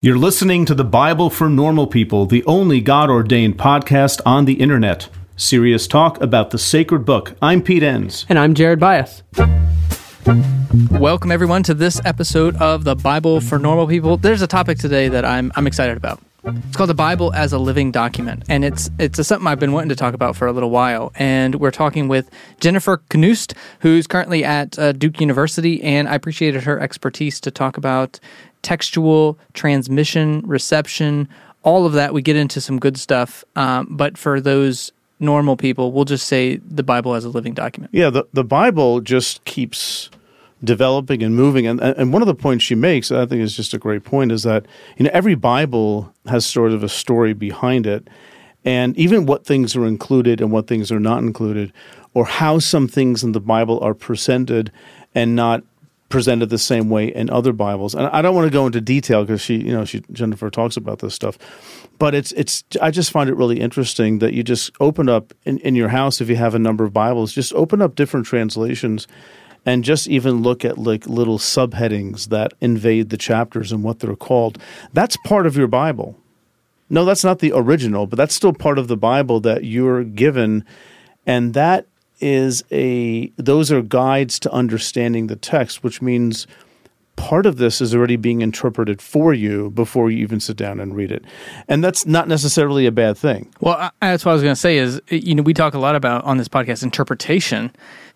You're listening to the Bible for Normal People, the only God ordained podcast on the internet. Serious talk about the sacred book. I'm Pete Enns. And I'm Jared Byas. Welcome everyone to this episode of the Bible for Normal People. There's a topic today that I'm I'm excited about. It's called the Bible as a living document, and it's it's a, something I've been wanting to talk about for a little while. And we're talking with Jennifer Knust, who's currently at uh, Duke University, and I appreciated her expertise to talk about textual transmission, reception, all of that. We get into some good stuff, um, but for those normal people, we'll just say the Bible as a living document. Yeah, the the Bible just keeps developing and moving. And and one of the points she makes, I think, is just a great point, is that you know every Bible has sort of a story behind it, and even what things are included and what things are not included, or how some things in the Bible are presented and not presented the same way in other Bibles. And I don't want to go into detail because she, you know, she Jennifer talks about this stuff. But it's it's I just find it really interesting that you just open up in, in your house if you have a number of Bibles, just open up different translations and just even look at like little subheadings that invade the chapters and what they're called. That's part of your Bible. No, that's not the original, but that's still part of the Bible that you're given and that is a those are guides to understanding the text, which means part of this is already being interpreted for you before you even sit down and read it. And that's not necessarily a bad thing. Well, I, that's what I was going to say is you know we talk a lot about on this podcast interpretation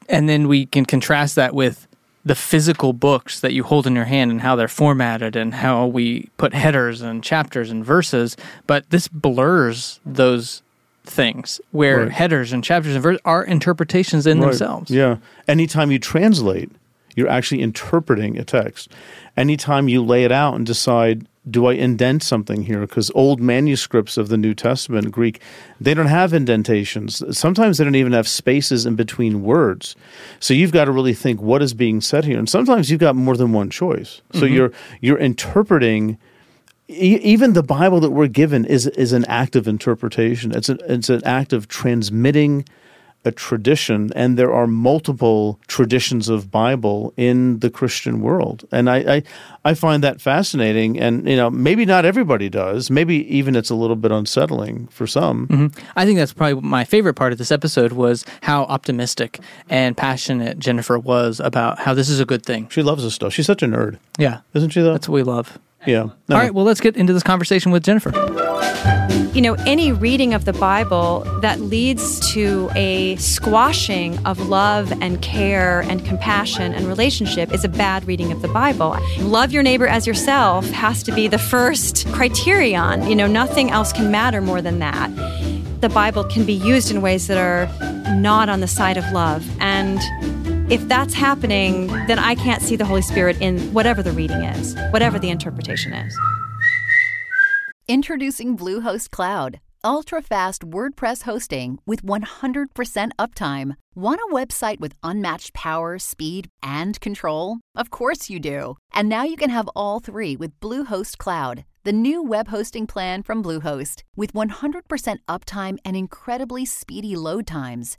and then we can contrast that with the physical books that you hold in your hand and how they're formatted and how we put headers and chapters and verses, but this blurs those things where right. headers and chapters and verses are interpretations in right. themselves. Yeah. Anytime you translate, you're actually interpreting a text. Anytime you lay it out and decide, do I indent something here? Because old manuscripts of the New Testament, Greek, they don't have indentations. Sometimes they don't even have spaces in between words. So you've got to really think what is being said here. And sometimes you've got more than one choice. So mm-hmm. you're you're interpreting even the Bible that we're given is is an act of interpretation. It's a, it's an act of transmitting a tradition, and there are multiple traditions of Bible in the Christian world, and I, I, I find that fascinating. And you know, maybe not everybody does. Maybe even it's a little bit unsettling for some. Mm-hmm. I think that's probably my favorite part of this episode was how optimistic and passionate Jennifer was about how this is a good thing. She loves this stuff. She's such a nerd. Yeah, isn't she? Though that's what we love. Yeah. No. All right. Well, let's get into this conversation with Jennifer. You know, any reading of the Bible that leads to a squashing of love and care and compassion and relationship is a bad reading of the Bible. Love your neighbor as yourself has to be the first criterion. You know, nothing else can matter more than that. The Bible can be used in ways that are not on the side of love. And if that's happening, then I can't see the Holy Spirit in whatever the reading is, whatever the interpretation is. Introducing Bluehost Cloud, ultra fast WordPress hosting with 100% uptime. Want a website with unmatched power, speed, and control? Of course you do. And now you can have all three with Bluehost Cloud, the new web hosting plan from Bluehost. With 100% uptime and incredibly speedy load times,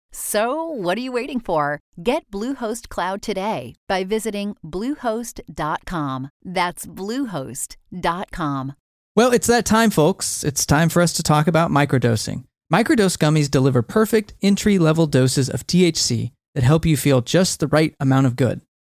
So, what are you waiting for? Get Bluehost Cloud today by visiting Bluehost.com. That's Bluehost.com. Well, it's that time, folks. It's time for us to talk about microdosing. Microdose gummies deliver perfect entry level doses of THC that help you feel just the right amount of good.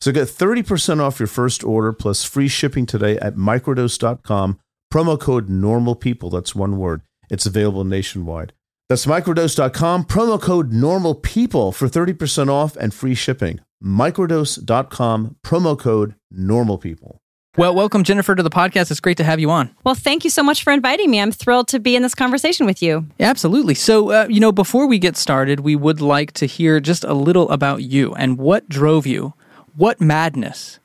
So get 30% off your first order plus free shipping today at microdose.com. Promo code normal people. That's one word. It's available nationwide. That's microdose.com, promo code normal people for 30% off and free shipping. Microdose.com, promo code normal people. Well, welcome, Jennifer, to the podcast. It's great to have you on. Well, thank you so much for inviting me. I'm thrilled to be in this conversation with you. Yeah, absolutely. So, uh, you know, before we get started, we would like to hear just a little about you and what drove you, what madness,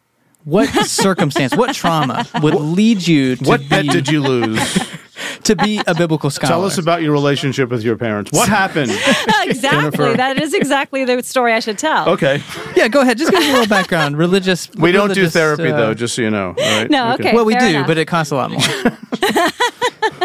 what circumstance, what trauma would lead you to What be, bet did you lose? to be a biblical scholar. Tell us about your relationship with your parents. What happened? exactly. That is exactly the story I should tell. Okay. Yeah, go ahead. Just give us a little background. Religious. We don't do religious, therapy uh, though, just so you know. All right? No, okay. Well, we fair do, enough. but it costs a lot more.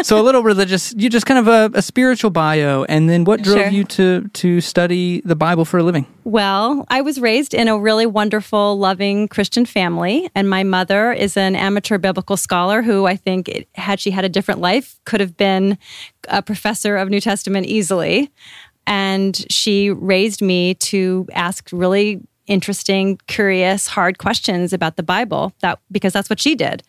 So a little religious. You just kind of a, a spiritual bio, and then what drove Sure. you to to study the Bible for a living? Well, I was raised in a really wonderful, loving Christian family, and my mother is an amateur biblical scholar who I think, it, had she had a different life, could have been a professor of New Testament easily. And she raised me to ask really interesting, curious, hard questions about the Bible. That because that's what she did.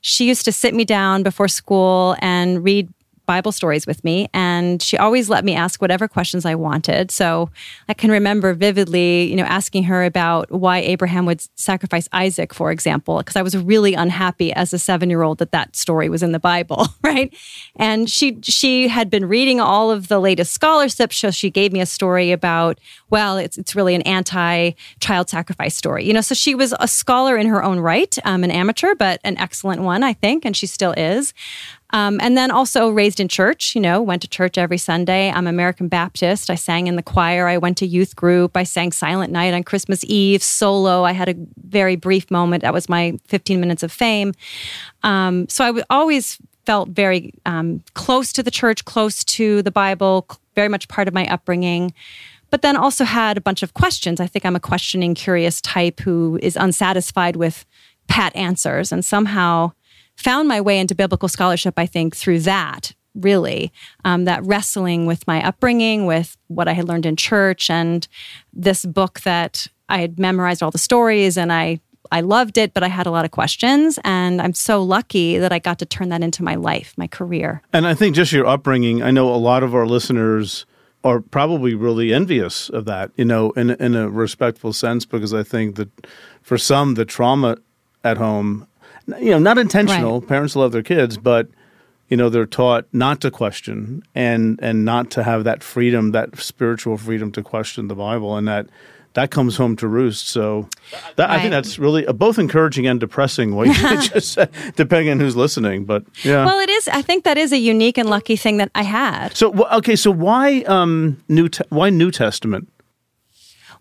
She used to sit me down before school and read Bible stories with me, and she always let me ask whatever questions I wanted. So I can remember vividly, you know, asking her about why Abraham would sacrifice Isaac, for example, because I was really unhappy as a seven-year-old that that story was in the Bible, right? And she she had been reading all of the latest scholarship, so she gave me a story about, well, it's it's really an anti-child sacrifice story, you know. So she was a scholar in her own right, um, an amateur, but an excellent one, I think, and she still is. Um, and then also raised in church, you know, went to church every Sunday. I'm American Baptist. I sang in the choir. I went to youth group. I sang Silent Night on Christmas Eve, solo. I had a very brief moment. That was my 15 minutes of fame. Um, so I always felt very um, close to the church, close to the Bible, very much part of my upbringing. But then also had a bunch of questions. I think I'm a questioning, curious type who is unsatisfied with pat answers and somehow found my way into biblical scholarship, I think, through that, really, um, that wrestling with my upbringing, with what I had learned in church, and this book that I had memorized all the stories and I. I loved it, but I had a lot of questions, and I'm so lucky that I got to turn that into my life, my career. And I think just your upbringing, I know a lot of our listeners are probably really envious of that, you know, in in a respectful sense, because I think that for some the trauma at home, you know, not intentional. Parents love their kids, but you know they're taught not to question and and not to have that freedom, that spiritual freedom to question the Bible, and that that comes home to roost. So that, I think that's really uh, both encouraging and depressing. What you just said, depending on who's listening, but yeah. Well, it is. I think that is a unique and lucky thing that I had. So okay, so why um New Te- why New Testament?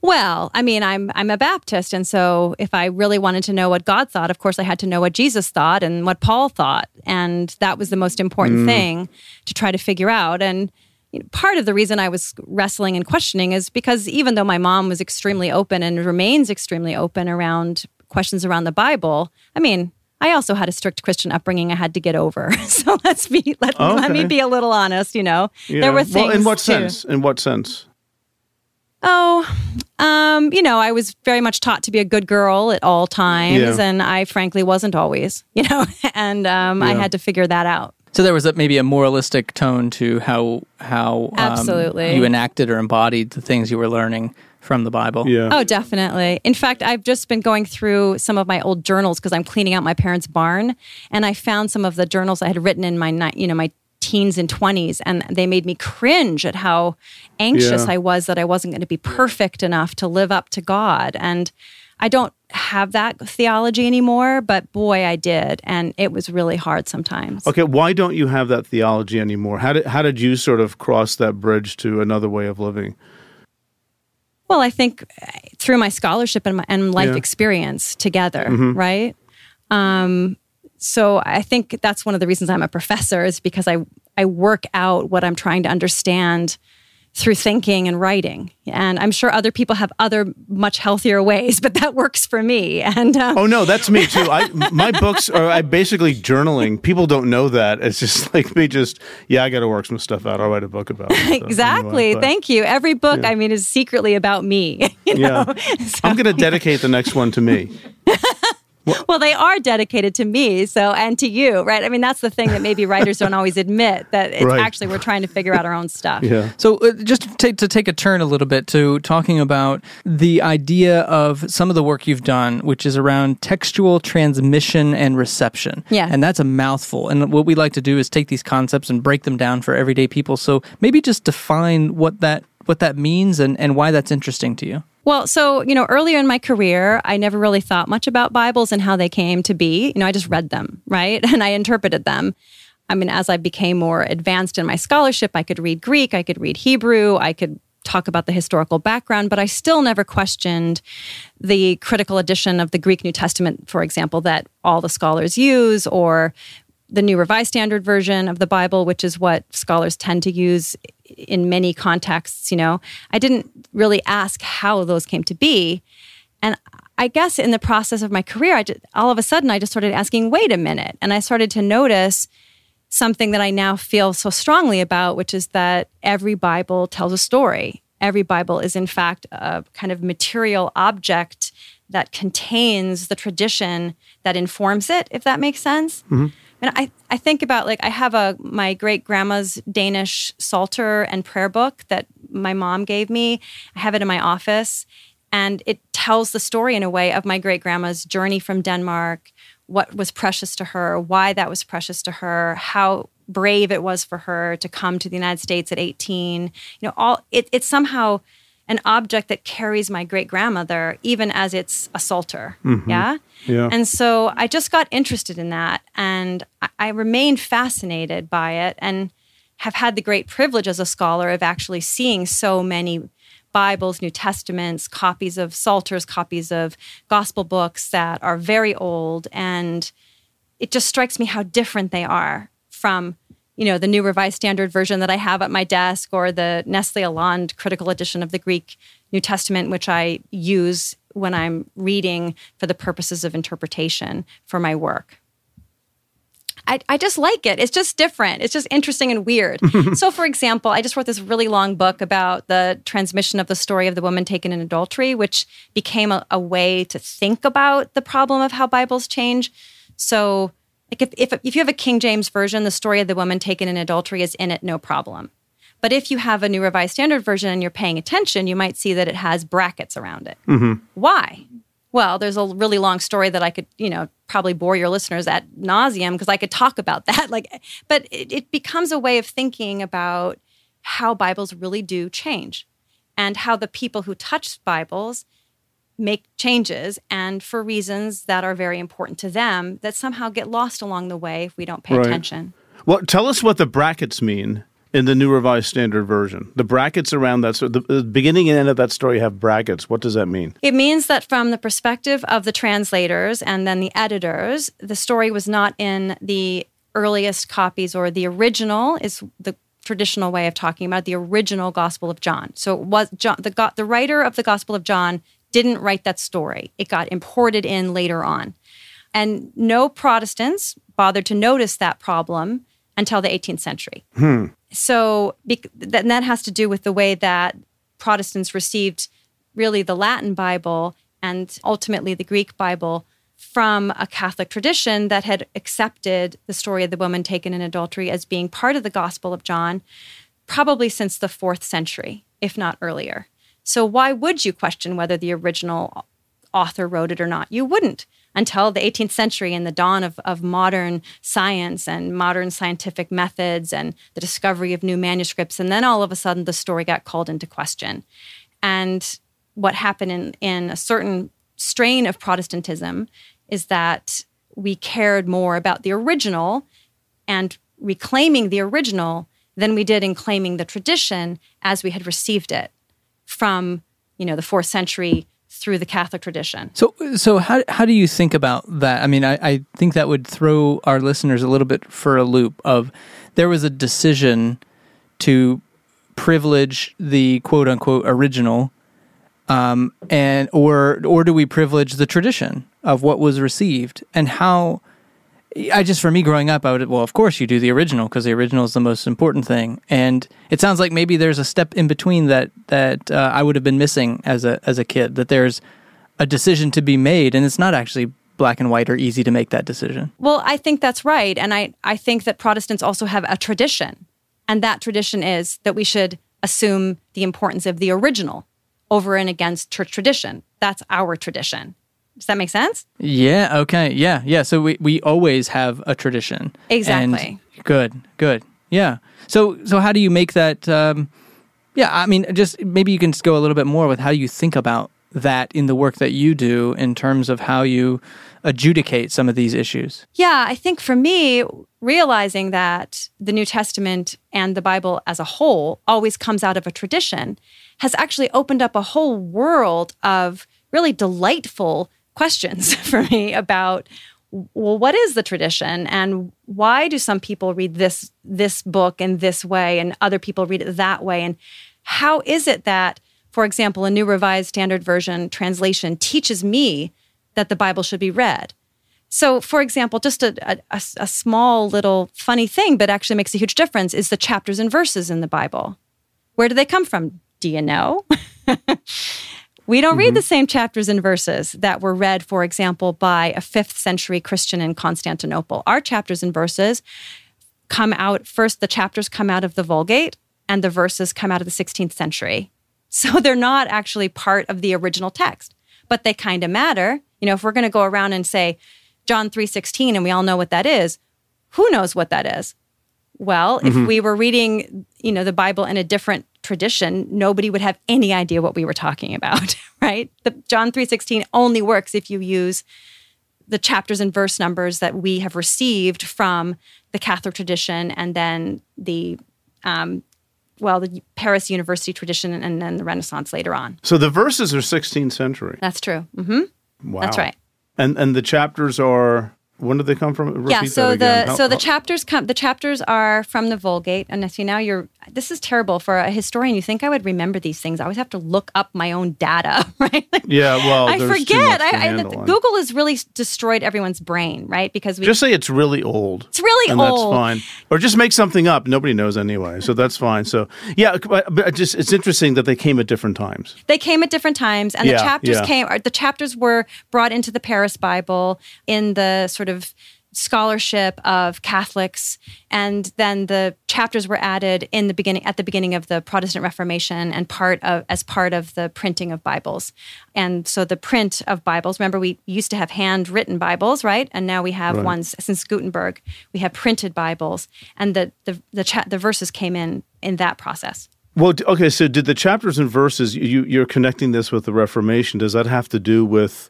Well, I mean, I'm I'm a Baptist, and so if I really wanted to know what God thought, of course, I had to know what Jesus thought and what Paul thought, and that was the most important mm. thing to try to figure out. And you know, part of the reason I was wrestling and questioning is because even though my mom was extremely open and remains extremely open around questions around the Bible, I mean. I also had a strict Christian upbringing I had to get over. So let's be let, let me be a little honest, you know. Yeah. There were things Well, in what too. sense? In what sense? Oh, um, you know, I was very much taught to be a good girl at all times, Yeah. and I frankly wasn't always, you know, and um, I had to figure that out. So there was a, maybe a moralistic tone to how how um, Absolutely. you enacted or embodied the things you were learning from the Bible. Yeah. Oh, definitely. In fact, I've just been going through some of my old journals because I'm cleaning out my parents' barn, and I found some of the journals I had written in my, ni- you know, my teens and 20s, and they made me cringe at how anxious Yeah. I was that I wasn't going to be perfect enough to live up to God. And I don't have that theology anymore, but boy, I did, and it was really hard sometimes. Okay, why don't you have that theology anymore? How did how did you sort of cross that bridge to another way of living? Well, I think uh, through my scholarship and, my, and life Yeah. Mm-hmm. experience together, right? Um, so I think that's one of the reasons I'm a professor is because I I work out what I'm trying to understand through thinking and writing. And I'm sure other people have other much healthier ways, but that works for me. And um, Oh no, that's me too. I my books are I basically journaling. People don't know that. It's just like me just yeah, I got to work some stuff out. I'll write a book about it. So, exactly. anyway, but- Thank you. Every book, I mean, is secretly about me. You know? Yeah. I'm going to dedicate the next one to me. Well, they are dedicated to me, so and to you, right? I mean, that's the thing that maybe writers don't always admit that it's Right. actually we're trying to figure out our own stuff. Yeah. So, uh, just to take, to take a turn a little bit to talking about the idea of some of the work you've done, which is around textual transmission and reception. Yeah. And that's a mouthful. And what we like to do is take these concepts and break them down for everyday people. So, maybe just define what that what that means and, and why that's interesting to you. Well, so, you know, earlier in my career, I never really thought much about Bibles and how they came to be. You know, I just read them, right? And I interpreted them. I mean, as I became more advanced in my scholarship, I could read Greek, I could read Hebrew, I could talk about the historical background, but I still never questioned the critical edition of the Greek New Testament, for example, that all the scholars use, or the New Revised Standard Version of the Bible, which is what scholars tend to use in many contexts. You know, I didn't really ask how those came to be. And I guess in the process of my career, I just, all of a sudden I just started asking, wait a minute. And I started to notice something that I now feel so strongly about, which is that every Bible tells a story. Every Bible is, in fact, a kind of material object that contains the tradition that informs it, if that makes sense. Mm-hmm. And I, I think about like I have a my great grandma's Danish Psalter and prayer book that my mom gave me. I have it in my office, and it tells the story in a way of my great grandma's journey from Denmark, what was precious to her, why that was precious to her, how brave it was for her to come to the United States at 18. You know, all it, it's somehow an object that carries my great grandmother, even as it's a psalter. Mm-hmm. Yeah. Yeah. And so I just got interested in that and I, I remained fascinated by it and have had the great privilege as a scholar of actually seeing so many Bibles, New Testaments, copies of Psalters, copies of gospel books that are very old. And it just strikes me how different they are from you know the new revised standard version that i have at my desk or the nestle aland critical edition of the greek new testament which i use when i'm reading for the purposes of interpretation for my work I, I just like it. It's just different. It's just interesting and weird. so, for example, I just wrote this really long book about the transmission of the story of the woman taken in adultery, which became a, a way to think about the problem of how Bibles change. So, like if, if if you have a King James version, the story of the woman taken in adultery is in it, no problem. But if you have a New Revised Standard version and you're paying attention, you might see that it has brackets around it. Mm-hmm. Why? Well, there's a really long story that I could, you know, probably bore your listeners at nauseum because I could talk about that. Like, but it, it becomes a way of thinking about how Bibles really do change, and how the people who touch Bibles make changes, and for reasons that are very important to them that somehow get lost along the way if we don't pay Right. attention. Well, tell us what the brackets mean in the New Revised Standard Version. The brackets around that, so the, the beginning and end of that story have brackets. What does that mean? It means that from the perspective of the translators and then the editors, the story was not in the earliest copies or the original is the traditional way of talking about it, the original Gospel of John. So it was John the the writer of the Gospel of John didn't write that story. It got imported in later on. And no Protestants bothered to notice that problem until the 18th century. Hmm. So bec- th- that has to do with the way that Protestants received really the Latin Bible and ultimately the Greek Bible from a Catholic tradition that had accepted the story of the woman taken in adultery as being part of the Gospel of John, probably since the fourth century, if not earlier. So, why would you question whether the original author wrote it or not? You wouldn't until the 18th century and the dawn of, of modern science and modern scientific methods and the discovery of new manuscripts. And then all of a sudden, the story got called into question. And what happened in, in a certain strain of Protestantism is that we cared more about the original and reclaiming the original than we did in claiming the tradition as we had received it from you know the fourth century through the Catholic tradition. So, so how how do you think about that? I mean, I, I think that would throw our listeners a little bit for a loop. Of there was a decision to privilege the quote unquote original, um, and or or do we privilege the tradition of what was received and how? I just for me growing up, I would well, of course you do the original because the original is the most important thing, and it sounds like maybe there's a step in between that that uh, I would have been missing as a as a kid. That there's a decision to be made, and it's not actually black and white or easy to make that decision. Well, I think that's right. And I, I think that Protestants also have a tradition. And that tradition is that we should assume the importance of the original over and against church tradition. That's our tradition. Does that make sense? Yeah. Okay. Yeah. Yeah. So we, we always have a tradition. Exactly. And good. Good. Yeah. So so how do you make that? Um, yeah. I mean, just maybe you can just go a little bit more with how you think about that in the work that you do in terms of how you adjudicate some of these issues. Yeah. I think for me, realizing that the New Testament and the Bible as a whole always comes out of a tradition has actually opened up a whole world of really delightful questions for me about well what is the tradition and why do some people read this this book in this way and other people read it that way? And how is it that for example a new revised standard version translation teaches me that the bible should be read? So for example just a, a, a small little funny thing but actually makes a huge difference is the chapters and verses in the bible. Where do they come from? Do you know We don't mm-hmm. read the same chapters and verses that were read, for example, by a fifth century Christian in Constantinople. Our chapters and verses come out first, the chapters come out of the Vulgate, and the verses come out of the 16th century. So they're not actually part of the original text, but they kind of matter. You know, if we're going to go around and say John 3:16 and we all know what that is, who knows what that is? Well, mm-hmm. if we were reading, you know, the Bible in a different tradition, nobody would have any idea what we were talking about, right? The John 3:16 only works if you use the chapters and verse numbers that we have received from the Catholic tradition and then the um, well, the Paris University tradition and then the Renaissance later on. So the verses are 16th century. That's true. Mm-hmm. Wow. That's right. And and the chapters are when do they come from? Repeat yeah, so the so the chapters come. The chapters are from the Vulgate, and see now you're. This is terrible for a historian. You think I would remember these things? I always have to look up my own data, right? yeah, well, I forget. I, I, Google has really destroyed everyone's brain, right? Because we just say it's really old. It's really and old. That's fine. Or just make something up. Nobody knows anyway, so that's fine. So yeah, but just it's interesting that they came at different times. They came at different times, and yeah, the chapters yeah. came. The chapters were brought into the Paris Bible in the sort of scholarship of Catholics, and then the chapters were added in the beginning at the beginning of the Protestant Reformation and part of as part of the printing of Bibles. And so the print of Bibles, remember we used to have handwritten Bibles, right? And now we have right. ones since Gutenberg, we have printed Bibles, and the the the, cha- the verses came in in that process. Well, okay. So, did the chapters and verses you you're connecting this with the Reformation? Does that have to do with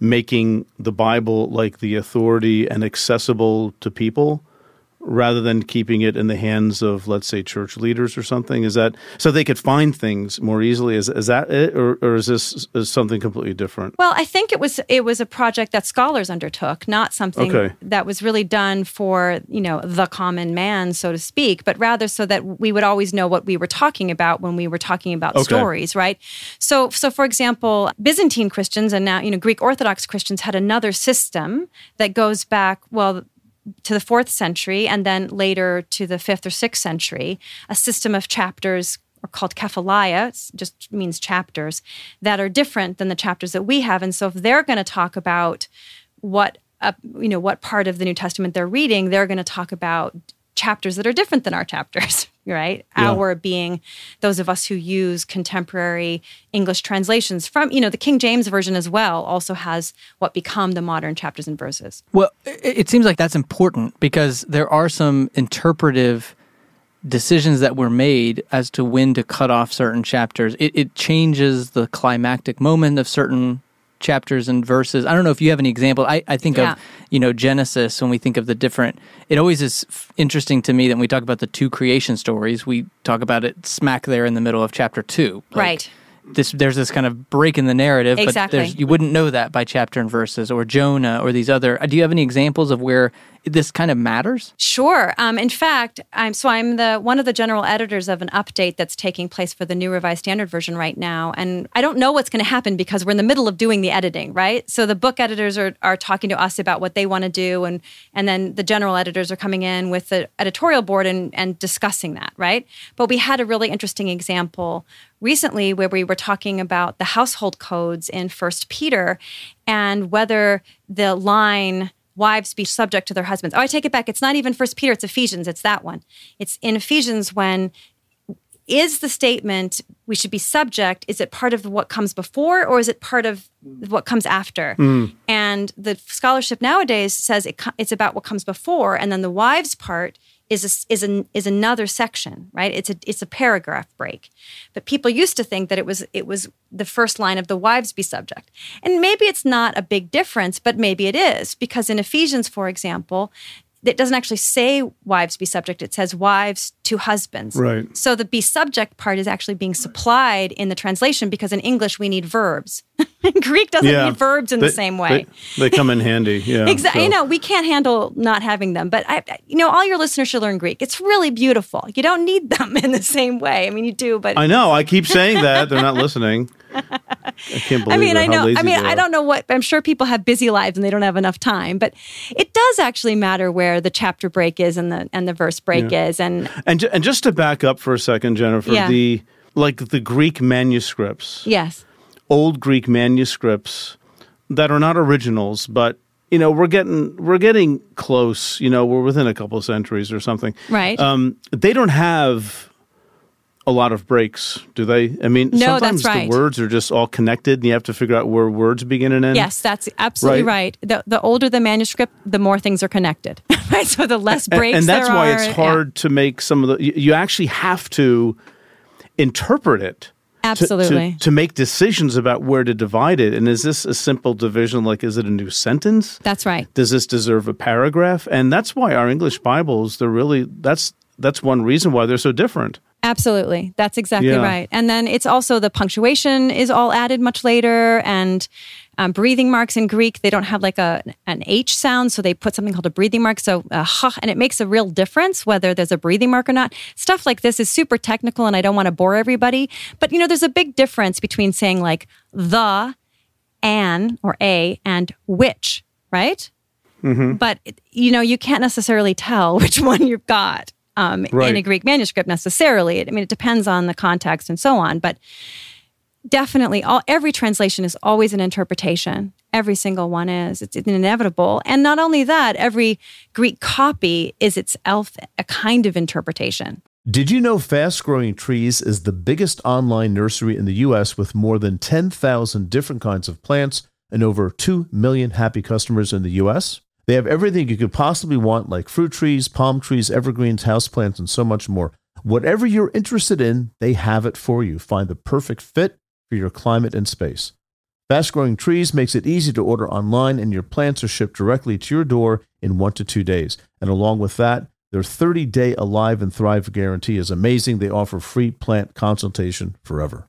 making the Bible like the authority and accessible to people rather than keeping it in the hands of, let's say, church leaders or something? Is that so they could find things more easily? Is, is that it, or, or is this is something completely different? Well, I think it was it was a project that scholars undertook, not something okay. that was really done for you know the common man, so to speak, but rather so that we would always know what we were talking about when we were talking about okay. stories, right? So, so for example, Byzantine Christians and now you know Greek Orthodox Christians had another system that goes back well to the fourth century and then later to the fifth or sixth century, a system of chapters are called kephalaia, it just means chapters, that are different than the chapters that we have. And so if they're going to talk about what uh, you know what part of the New Testament they're reading, they're going to talk about chapters that are different than our chapters, right? Yeah. Our being those of us who use contemporary English translations from, you know, the King James version as well also has what become the modern chapters and verses. Well, it seems like that's important because there are some interpretive decisions that were made as to when to cut off certain chapters. It, it changes the climactic moment of certain chapters and verses. I don't know if you have any example. I, I think yeah. of, you know, Genesis when we think of the different, it always is f- interesting to me that when we talk about the two creation stories, we talk about it smack there in the middle of chapter two. Like, right. This, there's this kind of break in the narrative, exactly. but you wouldn't know that by chapter and verses or Jonah or these other. Uh, do you have any examples of where this kind of matters? Sure. Um, in fact, I'm so I'm the one of the general editors of an update that's taking place for the new Revised Standard Version right now, and I don't know what's going to happen because we're in the middle of doing the editing, right? So the book editors are are talking to us about what they want to do, and and then the general editors are coming in with the editorial board and and discussing that, right? But we had a really interesting example recently where we were talking about the household codes in First Peter and whether the line wives be subject to their husbands. Oh, I take it back. It's not even First Peter, it's Ephesians. It's that one. It's in Ephesians when is the statement we should be subject is it part of what comes before or is it part of what comes after mm. and the scholarship nowadays says it, it's about what comes before and then the wives part is a, is an, is another section, right? It's a it's a paragraph break. But people used to think that it was it was the first line of the wives be subject. And maybe it's not a big difference, but maybe it is because in Ephesians, for example, it doesn't actually say wives be subject. It says wives to husbands. Right. So the be subject part is actually being supplied in the translation because in English we need verbs. Greek doesn't yeah. need verbs in they, the same way. They, they come in handy. Yeah. exactly. So. You know, we can't handle not having them, but I, you know, all your listeners should learn Greek. It's really beautiful. You don't need them in the same way. I mean, you do, but I know. I keep saying that they're not listening. I can't believe. I mean, I know. I mean, I don't know what. I'm sure people have busy lives and they don't have enough time. But it does actually matter where the chapter break is and the and the verse break yeah. is. And and and just to back up for a second, Jennifer, yeah. the like the Greek manuscripts. Yes. Old Greek manuscripts that are not originals, but you know we're getting we're getting close. You know, we're within a couple of centuries or something. Right. Um, they don't have a lot of breaks, do they? I mean, no, sometimes right. the words are just all connected, and you have to figure out where words begin and end. Yes, that's absolutely right. right. The, the older the manuscript, the more things are connected. right, so the less breaks. And, and that's why are, it's hard yeah. to make some of the. You actually have to interpret it. Absolutely. To, to, to, make decisions about where to divide it. And is this a simple division? Like, is it a new sentence? That's right. Does this deserve a paragraph? And that's why our English Bibles, they're really, that's, that's one reason why they're so different. Absolutely. That's exactly Yeah. right. And then it's also the punctuation is all added much later and um, breathing marks in Greek, they don't have like a an H sound, so they put something called a breathing mark. So, uh, huh, and it makes a real difference whether there's a breathing mark or not. Stuff like this is super technical, and I don't want to bore everybody. But you know, there's a big difference between saying like the, an, or a, and which, right? But you know, you can't necessarily tell which one you've got um, Right. in a Greek manuscript necessarily. I mean, it depends on the context and so on, but definitely all every translation is always an interpretation. Every single one is. It's inevitable. And not only that, every Greek copy is itself a kind of interpretation. Did you know Fast Growing Trees is the biggest online nursery in the U.S. with more than 10,000 different kinds of plants and over 2 million happy customers in the U.S.? They have everything you could possibly want, like fruit trees, palm trees, evergreens, houseplants, and so much more. Whatever you're interested in, they have it for you. Find the perfect fit for your climate and space. Fast Growing Trees makes it easy to order online, and your plants are shipped directly to your door in one to two days. And along with that, their 30 day Alive and Thrive guarantee is amazing. They offer free plant consultation forever.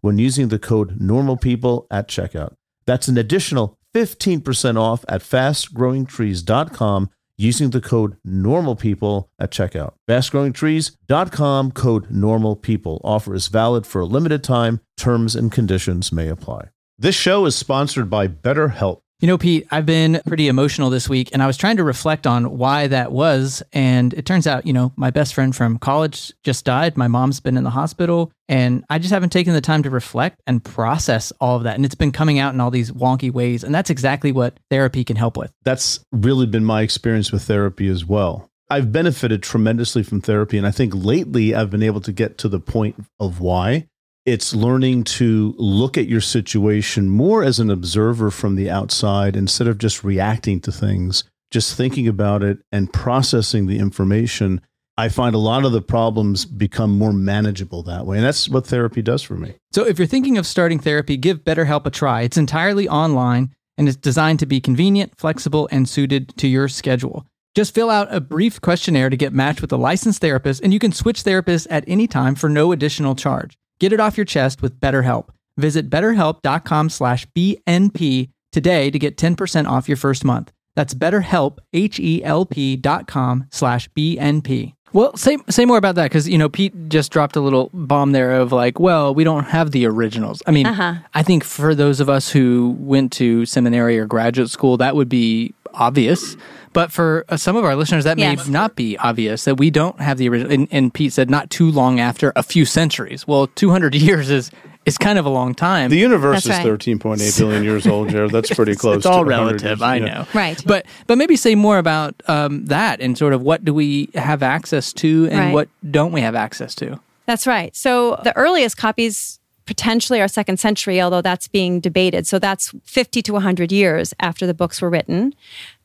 when using the code NORMALPEOPLE at checkout. That's an additional 15% off at fastgrowingtrees.com using the code NORMALPEOPLE at checkout. Fastgrowingtrees.com code NORMALPEOPLE. Offer is valid for a limited time. Terms and conditions may apply. This show is sponsored by BetterHelp. You know, Pete, I've been pretty emotional this week, and I was trying to reflect on why that was. And it turns out, you know, my best friend from college just died. My mom's been in the hospital, and I just haven't taken the time to reflect and process all of that. And it's been coming out in all these wonky ways. And that's exactly what therapy can help with. That's really been my experience with therapy as well. I've benefited tremendously from therapy. And I think lately I've been able to get to the point of why. It's learning to look at your situation more as an observer from the outside instead of just reacting to things just thinking about it and processing the information, I find a lot of the problems become more manageable that way. And that's what therapy does for me. So if you're thinking of starting therapy, give BetterHelp a try. It's entirely online and it's designed to be convenient, flexible, and suited to your schedule. Just fill out a brief questionnaire to get matched with a licensed therapist, and you can switch therapists at any time for no additional charge. Get it off your chest with BetterHelp. Visit betterhelp.com slash BNP today to get 10% off your first month. That's betterhelp, H-E-L-P dot com slash BNP. Well, say say more about that because you know Pete just dropped a little bomb there of like, well, we don't have the originals. I mean, Uh-huh. I think for those of us who went to seminary or graduate school, that would be obvious. But for uh, some of our listeners, that Yes. may not be obvious that we don't have the original. And, and Pete said not too long after a few centuries. Well, two hundred years is is kind of a long time. The universe That's is right. 13.8 billion years old, Jared. That's pretty close. it's all to relative. years. I Yeah. know, Right. But but maybe say more about um, that and sort of what do we have access to and Right. what don't we have access to? That's right. So the earliest copies potentially are second century, although that's being debated. So that's 50 to 100 years after the books were written.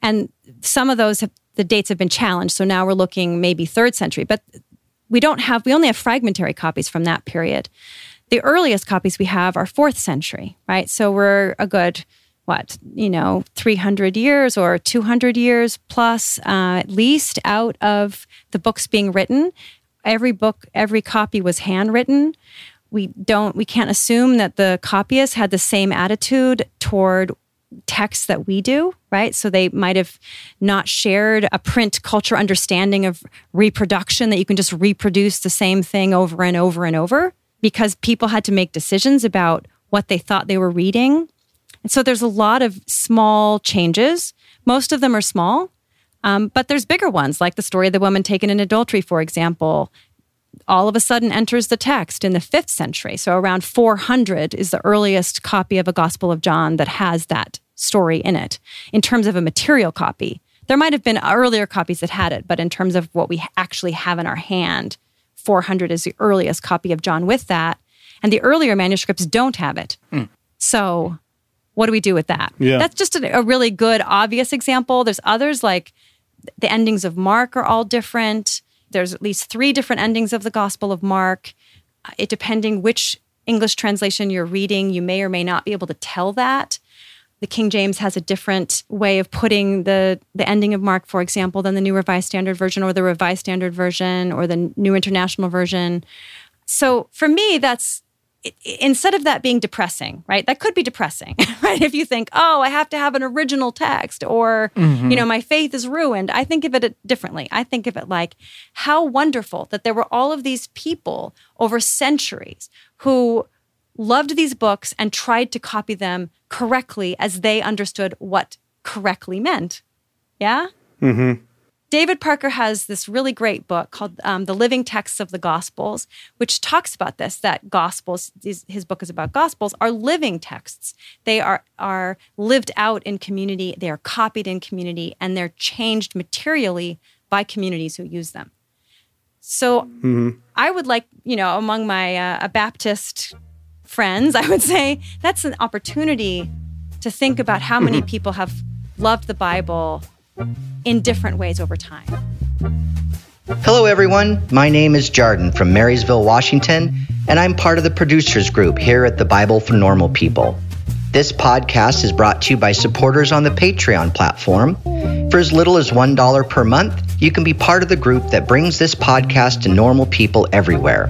And some of those, have, the dates have been challenged. So now we're looking maybe third century. But we don't have, we only have fragmentary copies from that period. The earliest copies we have are fourth century, right? So we're a good, what, you know, 300 years or 200 years plus uh, at least out of the books being written. Every book, every copy was handwritten. We don't, we can't assume that the copyists had the same attitude toward texts that we do, right? So they might have not shared a print culture understanding of reproduction that you can just reproduce the same thing over and over and over because people had to make decisions about what they thought they were reading. And so there's a lot of small changes. Most of them are small, um, but there's bigger ones, like the story of the woman taken in adultery, for example all of a sudden enters the text in the fifth century. So around 400 is the earliest copy of a Gospel of John that has that story in it. In terms of a material copy, there might have been earlier copies that had it, but in terms of what we actually have in our hand, 400 is the earliest copy of John with that. And the earlier manuscripts don't have it. Hmm. So what do we do with that? Yeah. That's just a, a really good, obvious example. There's others like the endings of Mark are all different. There's at least three different endings of the Gospel of Mark. It depending which English translation you're reading, you may or may not be able to tell that. The King James has a different way of putting the the ending of Mark, for example, than the New Revised Standard Version or the Revised Standard Version or the New International Version. So for me, that's instead of that being depressing, right? That could be depressing, right? If you think, oh, I have to have an original text or, mm-hmm. you know, my faith is ruined. I think of it differently. I think of it like how wonderful that there were all of these people over centuries who loved these books and tried to copy them correctly as they understood what correctly meant. Yeah? David Parker has this really great book called um, The Living Texts of the Gospels, which talks about this that Gospels, his, book is about Gospels, are living texts. They are, are lived out in community, they are copied in community, and they're changed materially by communities who use them. So I would like, you know, among my uh, Baptist friends, I would say that's an opportunity to think about how many mm-hmm. people have loved the Bible in different ways over time. Hello, everyone. My name is Jarden from Marysville, Washington, and I'm part of the producers group here at the Bible for Normal People. This podcast is brought to you by supporters on the Patreon platform. For as little as $1 per month, you can be part of the group that brings this podcast to normal people everywhere.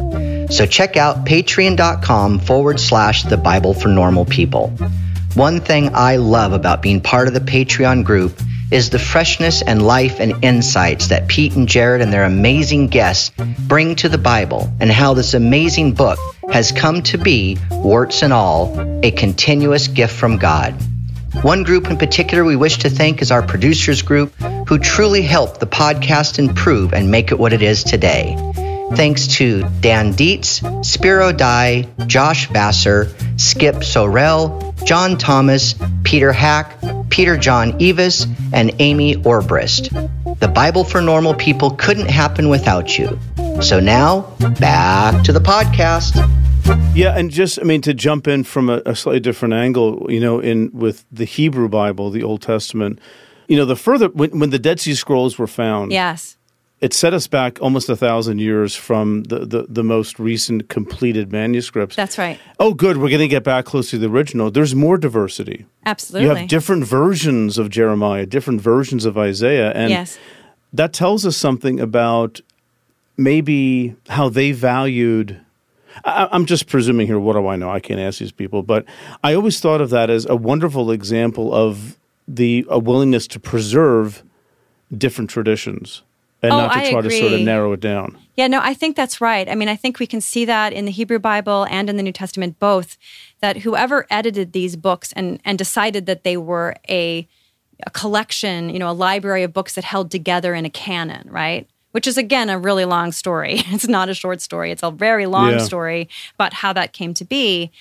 So check out patreon.com forward slash the Bible for Normal People. One thing I love about being part of the Patreon group is the freshness and life and insights that Pete and Jared and their amazing guests bring to the Bible and how this amazing book has come to be, warts and all, a continuous gift from God. One group in particular we wish to thank is our producers group who truly helped the podcast improve and make it what it is today. Thanks to Dan Dietz, Spiro Dye, Josh Vassar, Skip Sorrell, John Thomas, Peter Hack, Peter John Evis, and Amy Orbrist. The Bible for Normal People couldn't happen without you. So now, back to the podcast. Yeah, and just I mean to jump in from a, a slightly different angle, you know, in with the Hebrew Bible, the Old Testament, You know, the further when, when the Dead Sea Scrolls were found, Yes. It set us back almost a thousand years from the, the, the most recent completed manuscripts. That's right. oh, good, we're going to get back close to the original. There's more diversity. Absolutely. You have different versions of Jeremiah, different versions of Isaiah, and Yes. that tells us something about maybe how they valued. I, I'm just presuming here. What do I know? I can't ask these people, but I always thought of that as a wonderful example of the a willingness to preserve different traditions and Oh, not to I try to sort of agree. narrow it down. Yeah, no, I think that's right. I mean, I think we can see that in the Hebrew Bible and in the New Testament both, that whoever edited these books and, and decided that they were a, a collection, you know, a library of books that held together in a canon, right? Which is, again, a really long story. It's not a short story, it's a very long Yeah. story about how that came to be.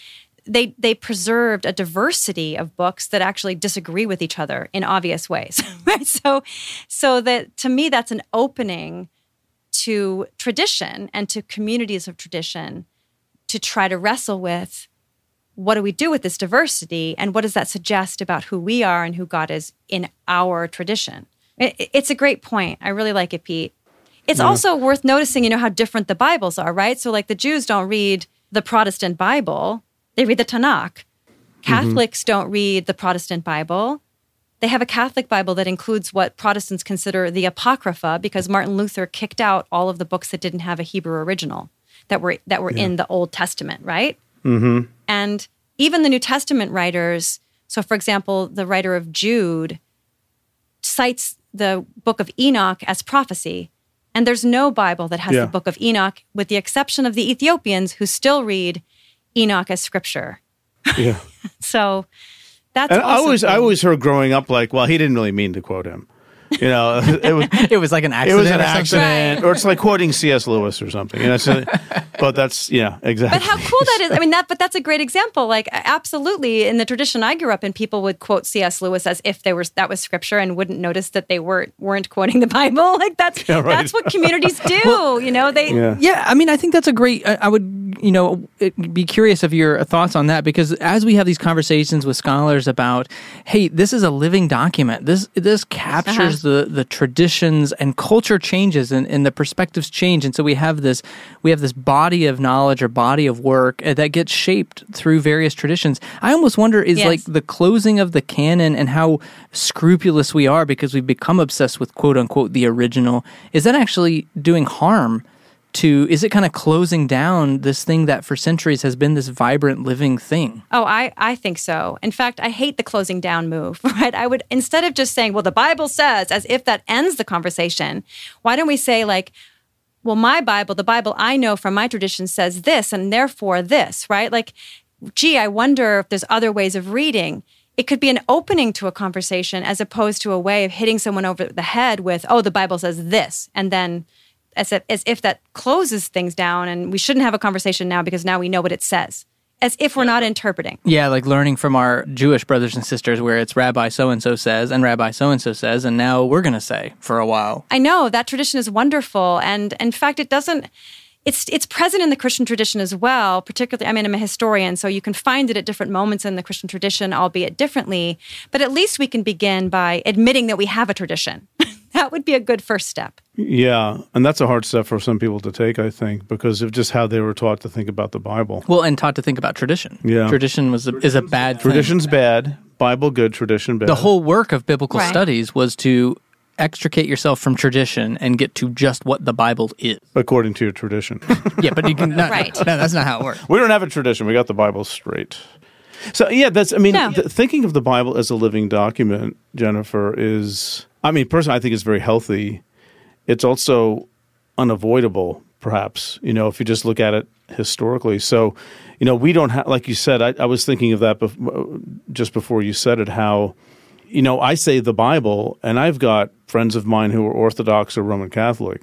They, they preserved a diversity of books that actually disagree with each other in obvious ways. Right? So, so that to me, that's an opening to tradition and to communities of tradition to try to wrestle with what do we do with this diversity and what does that suggest about who we are and who God is in our tradition. It- it's a great point. I really like it, Pete. It's also worth noticing, you know, how different the Bibles are, right? So, like the Jews don't read the Protestant Bible, they read the Tanakh. Catholics don't read the Protestant Bible. They have a Catholic Bible that includes what Protestants consider the Apocrypha because Martin Luther kicked out all of the books that didn't have a Hebrew original that were that were in the Old Testament, right? Mm-hmm. And even the New Testament writers, so for example, the writer of Jude cites the book of Enoch as prophecy. And there's no Bible that has Yeah. the book of Enoch, with the exception of the Ethiopians who still read Enoch as scripture. Yeah. So that's And I also always, I cool. always heard growing up, like, well, he didn't really mean to quote him. You know, it was It was like an accident. it was an or something. accident, or it's like quoting C.S. Lewis or something. You know, so, but that's yeah, exactly. But how cool that is! I mean, that but that's a great example. Like, absolutely, in the tradition I grew up in, people would quote C.S. Lewis as if they were that was scripture and wouldn't notice that they weren't weren't quoting the Bible. Like that's Yeah, right. that's what communities do. you know, they Yeah. Yeah, I mean, I think that's a great. I, I would, you know, be curious of your thoughts on that because as we have these conversations with scholars about, hey, this is a living document. This this captures the the traditions and culture changes and, and the perspectives change, and so we have this we have this body of knowledge or body of work uh, that gets shaped through various traditions. I almost wonder is Yes. like the closing of the canon and how scrupulous we are because we've become obsessed with quote unquote the original. Is that actually doing harm? To is it kind of closing down this thing that for centuries has been this vibrant living thing Oh, I, I think so. In fact, I hate the closing down move, right? I would, instead of just saying, well, the Bible says, as if that ends the conversation, why don't we say, like, well, my Bible, the Bible I know from my tradition says this, and therefore this, right? Like, gee, I wonder if there's other ways of reading. It could be an opening to a conversation as opposed to a way of hitting someone over the head with, oh, the Bible says this, and then as if, as if that closes things down and we shouldn't have a conversation now because now we know what it says. As if we're not interpreting. yeah like learning from our jewish brothers and sisters where it's rabbi so and so says and rabbi so and so says and now we're going to say for a while I know that tradition is wonderful, and in fact, it doesn't. It's it's present in the Christian tradition as well. Particularly, I mean, I'm a historian, so you can find it at different moments in the Christian tradition, albeit differently. But at least we can begin by admitting that we have a tradition. that would be a good first step. yeah, and that's a hard step for some people to take, I think, because of just how they were taught to think about the Bible. well and taught to think about tradition Yeah. tradition was a, is a bad thing. Tradition's bad, Bible good, tradition bad. the whole work of biblical Right. studies was to extricate yourself from tradition and get to just what the bible is according to your tradition. yeah but you can no, Right. no, that's not how it works we don't have a tradition. We got the Bible straight. So yeah, that's. I mean, No. th- thinking of the Bible as a living document, Jennifer, is. I mean, personally, I think it's very healthy. It's also unavoidable, perhaps. You know, if you just look at it historically. So, you know, we don't have, like you said. I, I was thinking of that bef- just before you said it. How, you know, I say the Bible, and I've got friends of mine who are Orthodox or Roman Catholic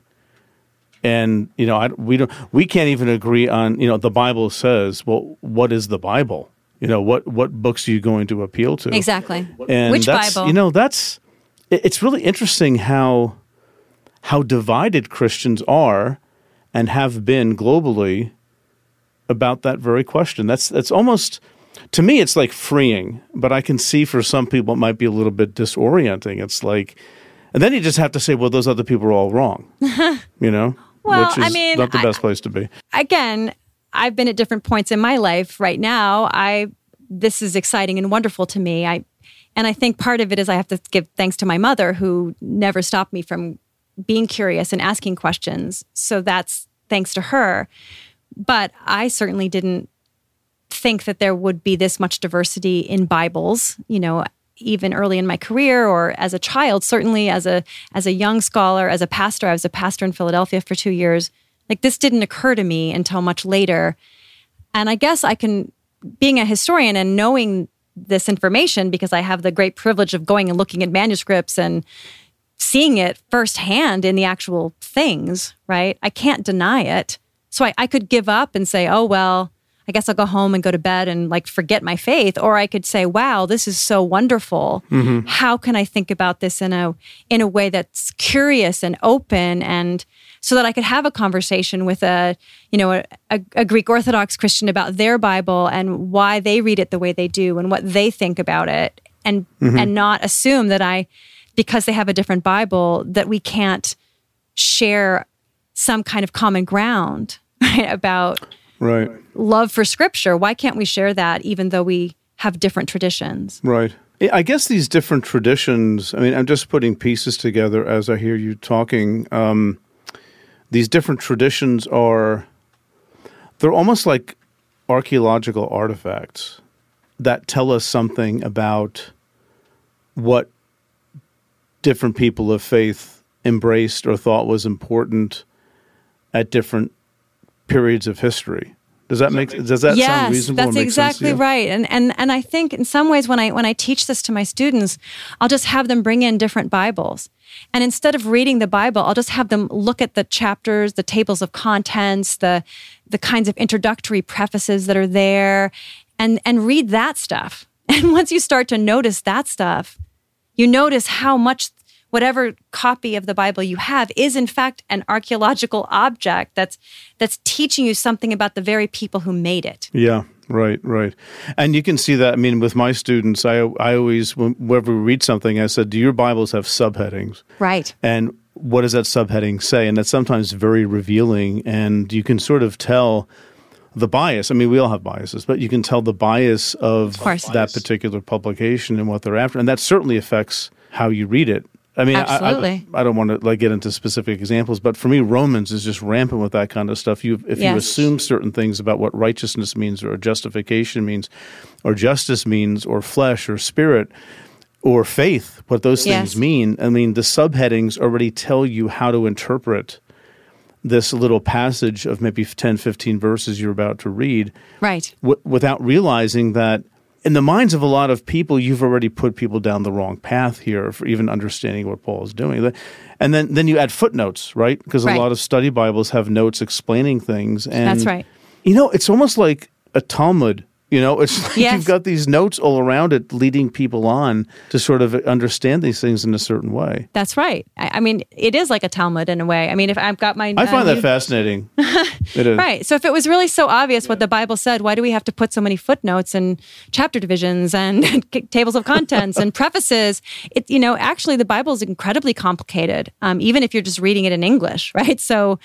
and you know I, we don't we can't even agree on you know the bible says well what is the bible you know what what books are you going to appeal to Exactly. and Which Bible? you know that's it's really interesting how how divided christians are and have been globally about that very question that's that's almost to me, it's like freeing, but I can see for some people it might be a little bit disorienting. It's like, and then you just have to say, well, those other people are all wrong, you know, Well, which is I mean, not the I- best place to be. again, I've been at different points in my life. Right now, I this is exciting and wonderful to me. I and I think part of it is I have to give thanks to my mother who never stopped me from being curious and asking questions. So that's thanks to her. But I certainly didn't think that there would be this much diversity in Bibles, you know, even early in my career or as a child, certainly as a as a young scholar, as a pastor, I was a pastor in Philadelphia for 2 years. Like this didn't occur to me until much later. And I guess I can being a historian and knowing this information because I have the great privilege of going and looking at manuscripts and seeing it firsthand in the actual things, right? I can't deny it. So I, I could give up and say, oh, well, I guess I'll go home and go to bed and like forget my faith. Or I could say, wow, this is so wonderful. Mm-hmm. How can I think about this in a in a way that's curious and open and so that I could have a conversation with a, you know, a, a, a Greek Orthodox Christian about their Bible and why they read it the way they do and what they think about it and mm-hmm. and not assume that I because they have a different Bible that we can't share some kind of common ground right, about Right, love for scripture. Why can't we share that even though we have different traditions? right. I guess these different traditions. I mean, I'm just putting pieces together as I hear you talking. Um, these different traditions are they're almost like archaeological artifacts that tell us something about what different people of faith embraced or thought was important at different periods of history. Does that make does that sound reasonable? or that's make sense to exactly you? right. And and and I think in some ways when I when I teach this to my students, I'll just have them bring in different Bibles. And instead of reading the Bible, I'll just have them look at the chapters, the tables of contents, the the kinds of introductory prefaces that are there and and read that stuff. And once you start to notice that stuff, you notice how much whatever copy of the bible you have is in fact an archaeological object that's that's teaching you something about the very people who made it Yeah, right, right. And you can see that. I mean, with my students, I I always whenever we read something, I said, "Do your Bibles have subheadings?" right And what does that subheading say? And that's sometimes very revealing, and you can sort of tell the bias. I mean, we all have biases, but you can tell the bias of, course. that particular publication and what they're after, and that certainly affects how you read it. I mean, I- I- I, don't want to like get into specific examples, but for me, Romans is just rampant with that kind of stuff. You, if you assume certain things about what righteousness means, or justification means, or justice means, or flesh, or spirit, or faith, what those things Yes. mean. I mean, the subheadings already tell you how to interpret this little passage of maybe 10, 15 verses you're about to read right w- without realizing that in the minds of a lot of people, you've already put people down the wrong path here for even understanding what Paul is doing. And then, then you add footnotes, right? Because Right. a lot of study Bibles have notes explaining things. And That's right. You know, it's almost like a Talmud. You know, it's like Yes. you've got these notes all around it leading people on to sort of understand these things in a certain way. that's right I, I mean it is like a talmud in a way i mean if i've got my I find uh, that fascinating. it is. Right. So if it was really so obvious what the Bible said, why do we have to put so many footnotes and chapter divisions and tables of contents and prefaces? It, you know, actually, the Bible is incredibly complicated, um, even if you're just reading it in English, right? So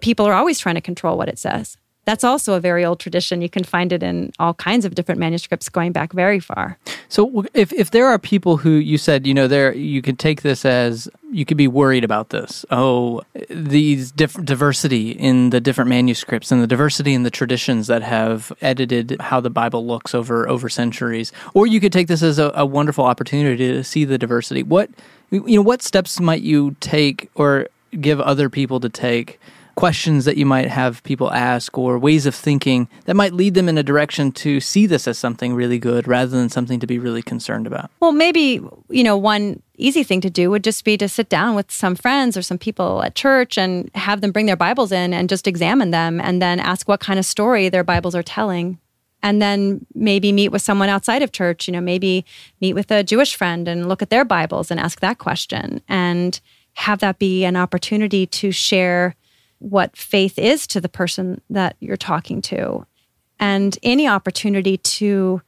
people are always trying to control what it says. That's also a very old tradition. You can find it in all kinds of different manuscripts going back very far. So if if there are people who you said you know there you could take this as you could be worried about this oh these different diversity in the different manuscripts and the diversity in the traditions that have edited how the Bible looks over over centuries or you could take this as a, a wonderful opportunity to see the diversity what you know what steps might you take or give other people to take questions that you might have people ask or ways of thinking that might lead them in a direction to see this as something really good rather than something to be really concerned about. Well, maybe, you know, one easy thing to do would just be to sit down with some friends or some people at church and have them bring their Bibles in and just examine them and then ask what kind of story their Bibles are telling. And then maybe meet with someone outside of church, you know, maybe meet with a Jewish friend and look at their Bibles and ask that question and have that be an opportunity to share what faith is to the person that you're talking to and any opportunity to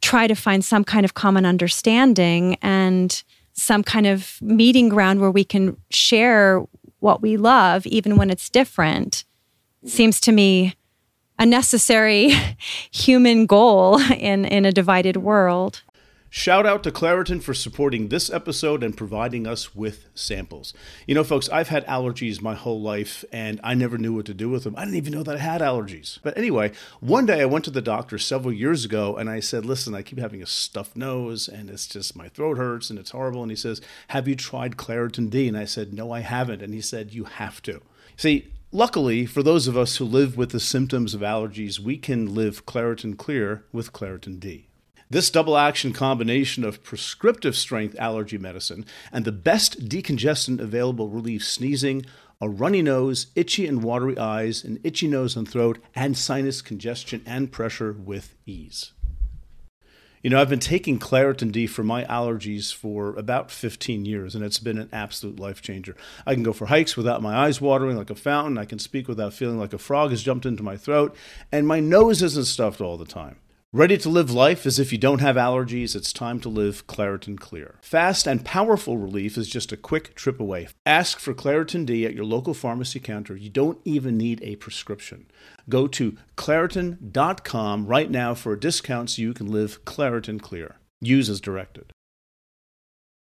try to find some kind of common understanding and some kind of meeting ground where we can share what we love, even when it's different, seems to me a necessary human goal in, in a divided world. Shout out to Claritin for supporting this episode and providing us with samples. You know, folks, I've had allergies my whole life and I never knew what to do with them. I didn't even know that I had allergies. But anyway, one day I went to the doctor several years ago and I said, Listen, I keep having a stuffed nose and it's just my throat hurts and it's horrible. And he says, Have you tried Claritin D? And I said, No, I haven't. And he said, You have to. See, Luckily, for those of us who live with the symptoms of allergies, we can live Claritin Clear with Claritin D. This double action combination of prescriptive strength allergy medicine and the best decongestant available relieves sneezing, a runny nose, itchy and watery eyes, an itchy nose and throat, and sinus congestion and pressure with ease. You know, I've been taking Claritin D for my allergies for about 15 years, and it's been an absolute life changer. I can go for hikes without my eyes watering like a fountain. I can speak without feeling like a frog has jumped into my throat, and my nose isn't stuffed all the time. Ready to live life as if you don't have allergies? It's time to live Claritin Clear. Fast and powerful relief is just a quick trip away. Ask for Claritin D at your local pharmacy counter. You don't even need a prescription. Go to Claritin.com right now for a discount so you can live Claritin Clear. Use as directed.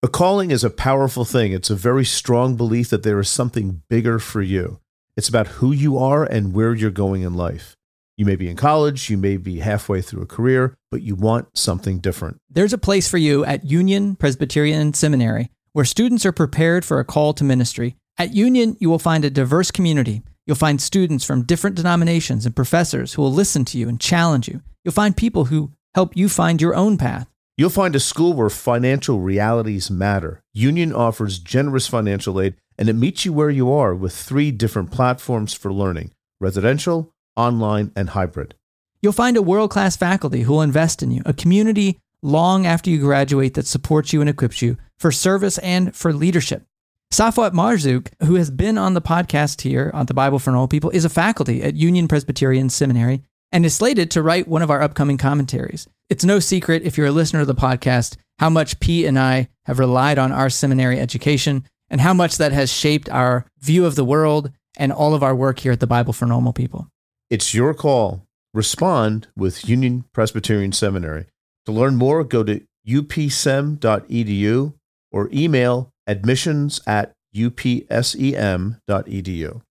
A calling is a powerful thing. It's a very strong belief that there is something bigger for you. It's about who you are and where you're going in life. You may be in college, you may be halfway through a career, but you want something different. There's a place for you at Union Presbyterian Seminary where students are prepared for a call to ministry. At Union, you will find a diverse community. You'll find students from different denominations and professors who will listen to you and challenge you. You'll find people who help you find your own path. You'll find a school where financial realities matter. Union offers generous financial aid and it meets you where you are with three different platforms for learning residential, online, and hybrid. You'll find a world class faculty who will invest in you, a community long after you graduate that supports you and equips you for service and for leadership. Safwat Marzouk, who has been on the podcast here on the Bible for Normal People, is a faculty at Union Presbyterian Seminary and is slated to write one of our upcoming commentaries. It's no secret, if you're a listener of the podcast, how much Pete and I have relied on our seminary education and how much that has shaped our view of the world and all of our work here at the Bible for Normal People. It's your call. Respond with Union Presbyterian Seminary. To learn more, go to upsem.edu or email admissions at upsem.edu.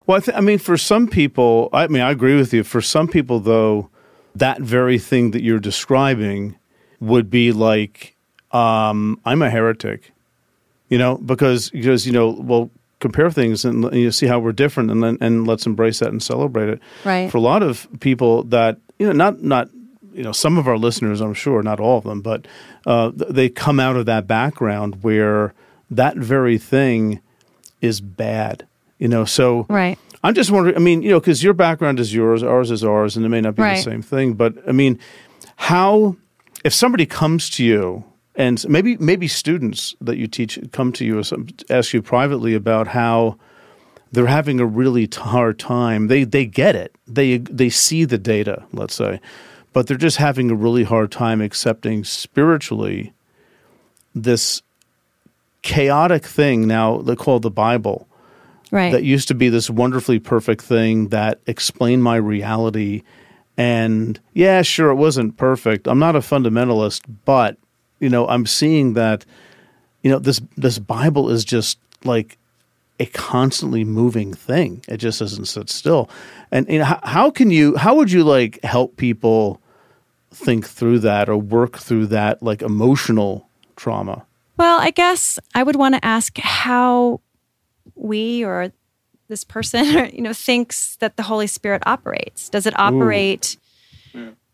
Well, I, th- I mean, for some people, I mean, I agree with you. For some people, though, that very thing that you're describing would be like, um, I'm a heretic, you know, because because you know, well, compare things and you see how we're different, and then and let's embrace that and celebrate it. Right. For a lot of people, that you know, not not you know, some of our listeners, I'm sure, not all of them, but uh, they come out of that background where that very thing is bad. You know, so Right. I'm just wondering. I mean, you know, because your background is yours, ours is ours, and it may not be Right. the same thing. But I mean, how if somebody comes to you and maybe maybe students that you teach come to you or some, ask you privately about how they're having a really hard time. They they get it. They they see the data. Let's say, but they're just having a really hard time accepting spiritually this chaotic thing now they call the Bible Right. that used to be this wonderfully perfect thing that explained my reality. And yeah, sure, it wasn't perfect. I'm not a fundamentalist, but you know, I'm seeing that you know this this Bible is just like a constantly moving thing. It just doesn't sit still. And you know, how, how can you? How would you like help people think through that or work through that like emotional trauma? Well, I guess I would want to ask how we or this person, you know, thinks that the Holy Spirit operates. Does it operate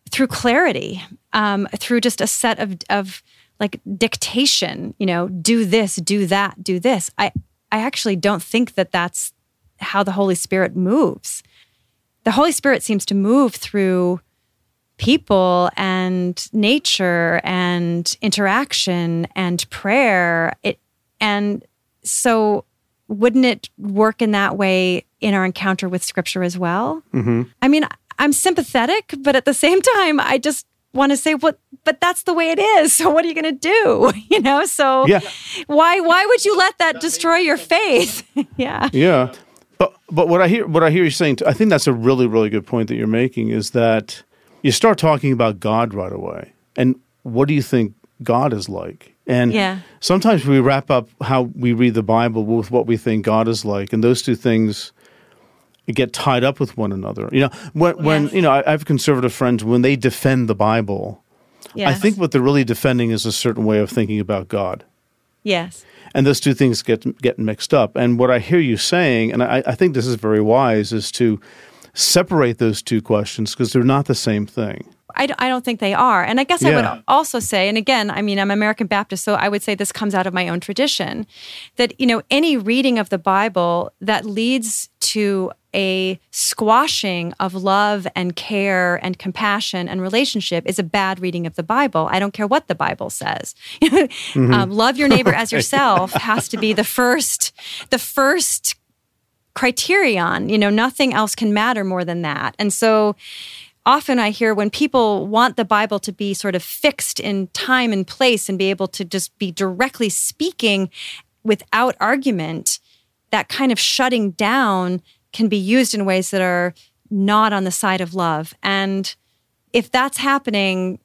through clarity, um, through just a set of of like dictation? You know, do this, do that, do this. I I actually don't think that that's how the Holy Spirit moves. The Holy Spirit seems to move through people and nature and interaction and prayer it and so wouldn't it work in that way in our encounter with scripture as well Mm-hmm. i mean i'm sympathetic but at the same time i just want to say, "What? But that's the way it is. So what are you going to do?" You know. So Yeah. why why would you let that destroy your faith? yeah. Yeah, but but what I hear what I hear you saying, I think that's a really really good point that you're making is that you start talking about God right away, and what do you think God is like? And Yeah. sometimes we wrap up how we read the Bible with what we think God is like, and those two things get tied up with one another. You know, when when Yes. you know I, I have conservative friends when they defend the Bible, I think what they're really defending is a certain way of thinking about God Yes. and those two things get get mixed up. And what I hear you saying, and I, I think this is very wise, is to separate those two questions because they're not the same thing. I, d- I don't think they are. And I guess I would also say, and again, I mean, I'm American Baptist, so I would say this comes out of my own tradition, that, you know, any reading of the Bible that leads to a squashing of love and care and compassion and relationship is a bad reading of the Bible. I don't care what the Bible says. um, love your neighbor as yourself has to be the first, the first criterion. You know, nothing else can matter more than that. And so often I hear when people want the Bible to be sort of fixed in time and place and be able to just be directly speaking without argument, that kind of shutting down can be used in ways that are not on the side of love. And if that's happening,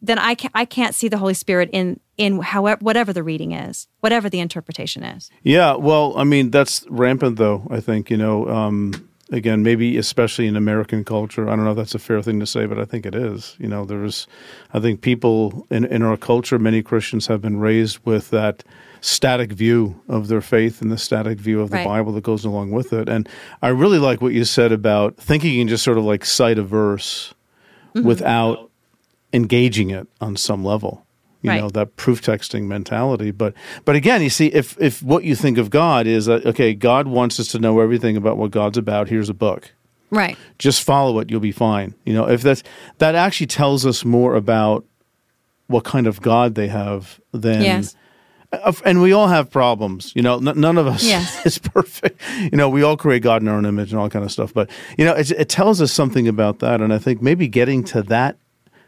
then I can't, I can't see the Holy Spirit in in however whatever the reading is, whatever the interpretation is. Yeah, well, I mean that's rampant, though. I think you know. Um, again, maybe especially in American culture, I don't know if that's a fair thing to say, but I think it is. You know, there's, I think people in in our culture, many Christians have been raised with that static view of their faith and the static view of the Right. Bible that goes along with it. And I really like what you said about thinking you can just sort of like cite a verse mm-hmm. without engaging it on some level. You Right. know that proof texting mentality, but but again, you see, if if what you think of God is that okay, God wants us to know everything about what God's about. Here's a book. Right. Just follow it, you'll be fine. You know, if that's that actually tells us more about what kind of God they have than Yes. Uh, and we all have problems. You know, n- none of us Yes. is perfect. You know, we all create God in our own image and all kind of stuff. But you know, it, it tells us something about that, and I think maybe getting to that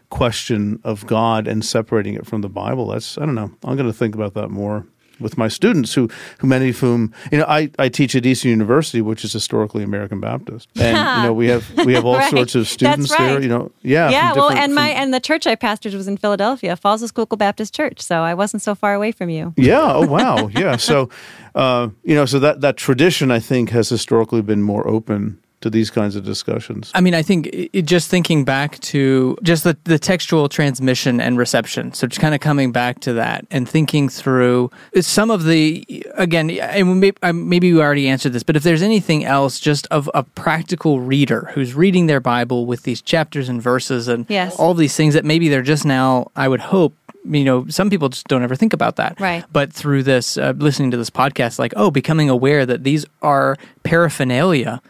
question of God and separating it from the Bible. That's I don't know. I'm going to think about that more with my students, who who many of whom you know I, I teach at Eastern University, which is historically American Baptist, and you know we have we have all Right. sorts of students there. You know, yeah, yeah, from well, and my and the church I pastored was in Philadelphia, Falls of Schuylkill Baptist Church, so I wasn't so far away from you. Yeah. Oh, wow. Yeah. So, uh, you know, so that that tradition, I think, has historically been more open to these kinds of discussions. I mean, I think it, it- just thinking back to just the, the textual transmission and reception. So just kind of coming back to that and thinking through some of the, again, and maybe, maybe you already answered this, but if there's anything else just of a practical reader who's reading their Bible with these chapters and verses and Yes. all these things that maybe they're just now, I would hope, you know, some people just don't ever think about that. Right. But through this, uh, listening to this podcast, like, oh, becoming aware that these are paraphernalia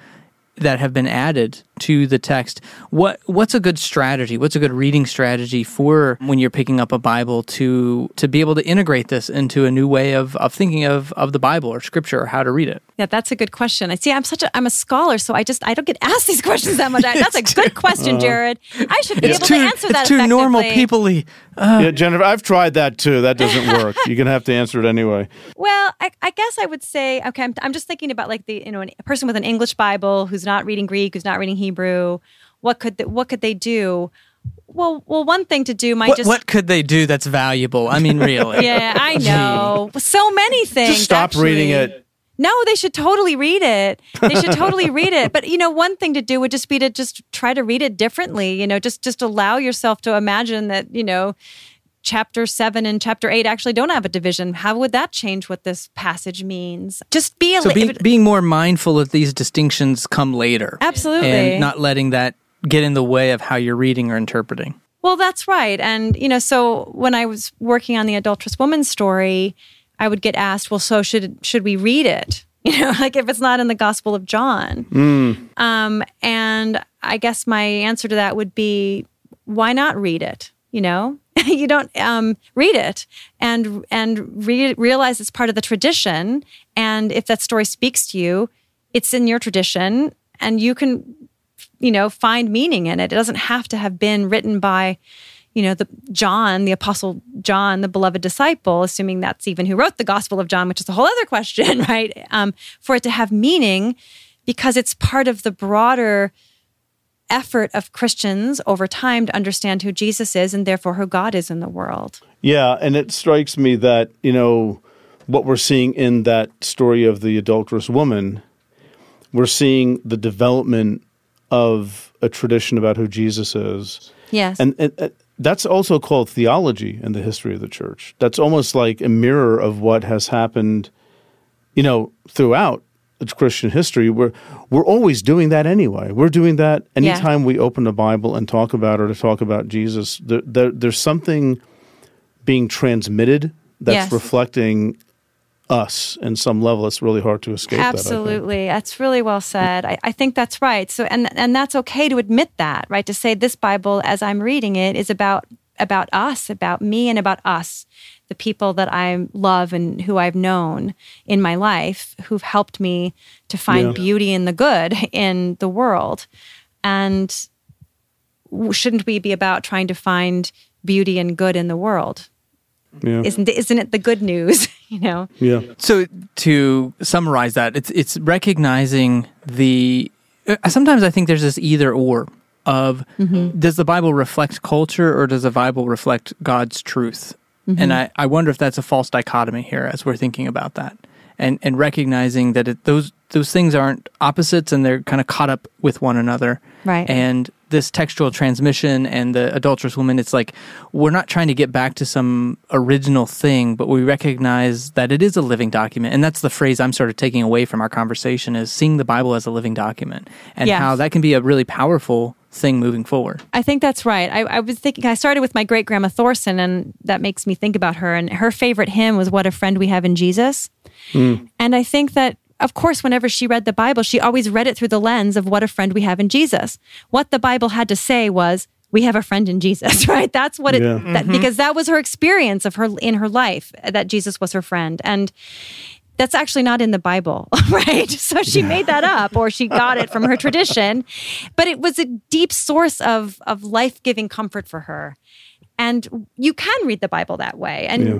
that have been added to the text. What what's a good strategy? What's a good reading strategy for when you're picking up a Bible to to be able to integrate this into a new way of, of thinking of, of the Bible or scripture or how to read it? Yeah, that's a good question. I see. I'm such a I'm a scholar, so I just I don't get asked these questions that much. That's a good question, Jared. I should be able to answer that. it's too normal effectively. peoply. Uh. yeah, Jennifer, I've tried that too. That doesn't work. You're gonna have to answer it anyway. Well, I, I guess I would say, okay, I'm, I'm just thinking about like the, you know, a person with an English Bible who's not reading Greek, who's not reading Hebrew. What could, th- what could they do? Well, well, one thing to do might What, just, what could they do that's valuable? I mean, really. yeah, I know. So many things. Just stop reading it. No, they should totally read it. They should totally read it. But you know, one thing to do would just be to just try to read it differently. You know, just just allow yourself to imagine that you know, chapter seven and chapter eight actually don't have a division. How would that change what this passage means? Just be a So li- be, being more mindful of these distinctions come later. Absolutely. And not letting that get in the way of how you're reading or interpreting. Well, that's right. And, you know, so when I was working on the adulterous woman story, I would get asked, well, so should should we read it? You know, like if it's not in the Gospel of John. Um, and I guess my answer to that would be, why not read it? You know, you don't um, read it and and re- realize it's part of the tradition. And if that story speaks to you, it's in your tradition, and you can you know find meaning in it it doesn't have to have been written by you know, the John, the apostle John, the beloved disciple, assuming that's even who wrote the Gospel of John, which is a whole other question, right? Um, for it to have meaning because it's part of the broader effort of Christians over time to understand who Jesus is and therefore who God is in the world. Yeah, and it strikes me that, you know, what we're seeing in that story of the adulterous woman, we're seeing the development of a tradition about who Jesus is. Yes. And, and, and that's also called theology in the history of the church. That's almost like a mirror of what has happened, you know, throughout Christian history, we're we're always doing that anyway. We're doing that anytime yeah. we open the Bible and talk about or to talk about Jesus. There, there, there's something being transmitted that's yes. reflecting us in some level. It's really hard to escape. Absolutely, that, that's really well said. I, I think that's right. So, and and that's okay to admit that, right? To say this Bible, as I'm reading it, is about about us, about me, and about us the people that I love and who I've known in my life who've helped me to find yeah. beauty in the good in the world. And shouldn't we be about trying to find beauty and good in the world? Yeah. Isn't isn't it the good news? you know. Yeah. So to summarize that, it's it's recognizing the. Uh, sometimes I think there's this either or of mm-hmm. does the Bible reflect culture or does the Bible reflect God's truth? Mm-hmm. And I, I wonder if that's a false dichotomy here as we're thinking about that. And, and recognizing that it, those those things aren't opposites and they're kind of caught up with one another. Right. And this textual transmission and the adulterous woman, it's like we're not trying to get back to some original thing, but we recognize that it is a living document. And that's the phrase I'm sort of taking away from our conversation is seeing the Bible as a living document and yes. how that can be a really powerful thing moving forward. I think that's right. I, I was thinking, I started with my great grandma Thorson, and that makes me think about her. And her favorite hymn was What a Friend We Have in Jesus. Mm. And I think that, of course, whenever she read the Bible, she always read it through the lens of what a friend we have in Jesus. What the Bible had to say was, we have a friend in Jesus, right? That's what it, yeah. that, mm-hmm. because that was her experience of her in her life, that Jesus was her friend. And that's actually not in the Bible, right? So she made that up or she got it from her tradition, but it was a deep source of of life-giving comfort for her. And you can read the Bible that way and yeah.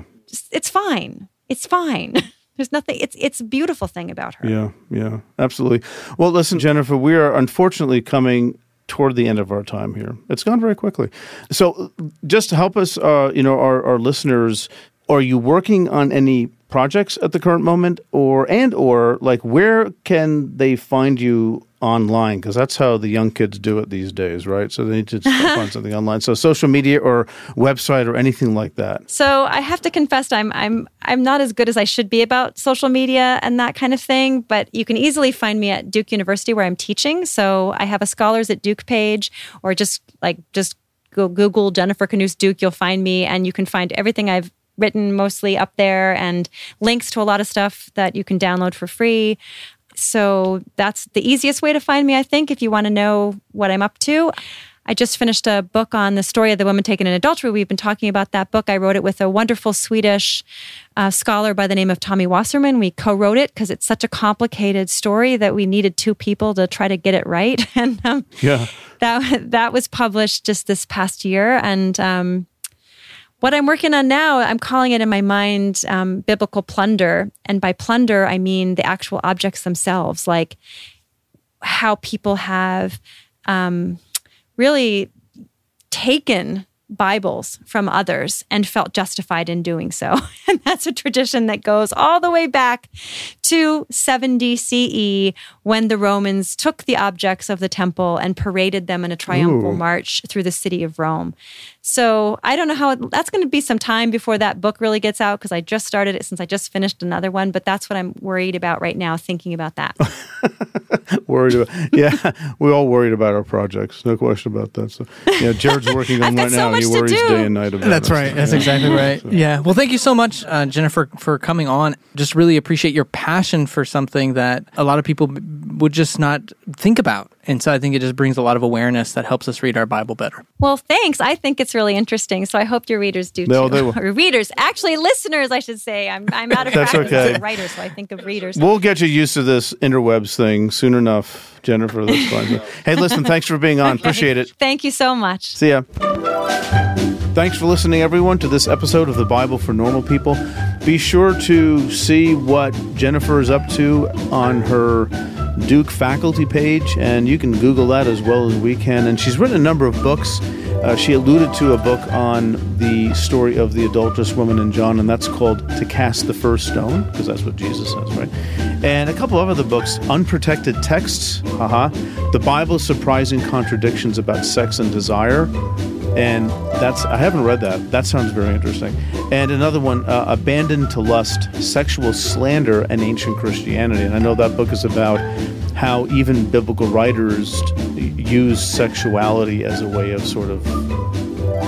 it's fine. It's fine. There's nothing it's it's a beautiful thing about her. Yeah, yeah. Absolutely. Well, listen Jennifer, we are unfortunately coming toward the end of our time here. It's gone very quickly. So, just to help us, uh, you know, our, our listeners, are you working on any projects at the current moment or and or like where can they find you online? Because that's how the young kids do it these days right? So they need to find something online. So social media or website or anything like that. So i have to confess i'm i'm i'm not as good as i should be about social media and that kind of thing but you can easily find me at duke university where i'm teaching. So i have a scholars at duke page or just like just Google Jennifer Knust Duke, you'll find me, and you can find everything I've written mostly up there and links to a lot of stuff that you can download for free. So that's the easiest way to find me, I think, if you want to know what I'm up to. I just finished a book on the story of the woman taken in adultery. We've been talking about that book. I wrote it with a wonderful Swedish uh, scholar by the name of Tommy Wasserman. We co wrote it because it's such a complicated story that we needed two people to try to get it right. and um, yeah. that, that was published just this past year. And um, what I'm working on now, I'm calling it in my mind um, biblical plunder. And by plunder, I mean the actual objects themselves, like how people have um, really taken Bibles from others and felt justified in doing so. And that's a tradition that goes all the way back to 70 CE when the Romans took the objects of the temple and paraded them in a triumphal Ooh. march through the city of Rome. So I don't know how it, that's going to be some time before that book really gets out because I just started it since I just finished another one. But that's what I'm worried about right now, thinking about that. worried about, yeah, we're all worried about our projects, no question about that. So yeah, Jared's working on right so now. He worries day and night about. It. That's it, right. That's yeah. exactly right. So. Yeah. Well, thank you so much, uh, Jennifer, for coming on. Just really appreciate your passion for something that a lot of people would just not think about. And so I think it just brings a lot of awareness that helps us read our Bible better. Well, thanks. I think it's really interesting. So I hope your readers do no, too. They will. or readers, actually, listeners, I should say. I'm, I'm out of That's practice okay. as a writer, so I think of readers. We'll get you used to this interwebs thing soon enough, Jennifer. That's fine. hey, listen, thanks for being on. Appreciate it. Thank you so much. See ya. Thanks for listening, everyone, to this episode of the Bible for Normal People. Be sure to see what Jennifer is up to on her Duke faculty page, and you can Google that as well as we can. And she's written a number of books. Uh, she alluded to a book on the story of the adulterous woman in John, and that's called To Cast the First Stone, because that's what Jesus says, right? And a couple of other books Unprotected Texts, haha, The Bible's Surprising Contradictions About Sex and Desire, and that's I haven't read that. That sounds very interesting. And another one, uh, "Abandoned to Lust: Sexual Slander and Ancient Christianity." And I know that book is about how even biblical writers use sexuality as a way of sort of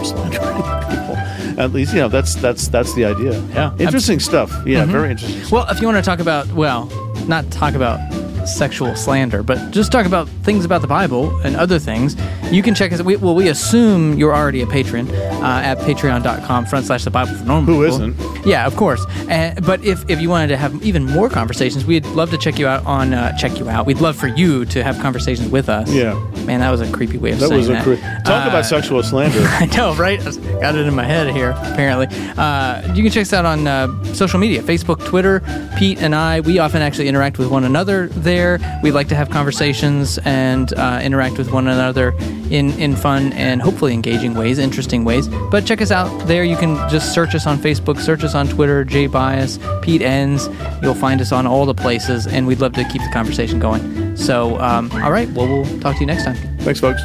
slandering people. At least you know that's that's that's the idea. Yeah. interesting stuff. Yeah, very interesting. Well, if you want to talk about, well, not talk about sexual slander, but just talk about things about the Bible and other things, you can check us. We, well, we assume you're already a patron uh, at patreon.com front slash the Bible for normal. Who people. isn't? Yeah, of course. Uh, but if, if you wanted to have even more conversations, we'd love to check you out on uh, check you out. We'd love for you to have conversations with us. Yeah. Man, that was a creepy way of That saying was a that. cre- talk Uh, about sexual slander. I know, right? I got it in my head here, apparently. Uh, you can check us out on uh, social media Facebook, Twitter. Pete and I, we often actually interact with one another there. We like to have conversations and uh, interact with one another in, in fun and hopefully engaging ways, interesting ways. But check us out there. You can just search us on Facebook, search us on Twitter, J Byas, Pete Enns. You'll find us on all the places, and we'd love to keep the conversation going. So, um, all right, well, we'll talk to you next time. Thanks, folks.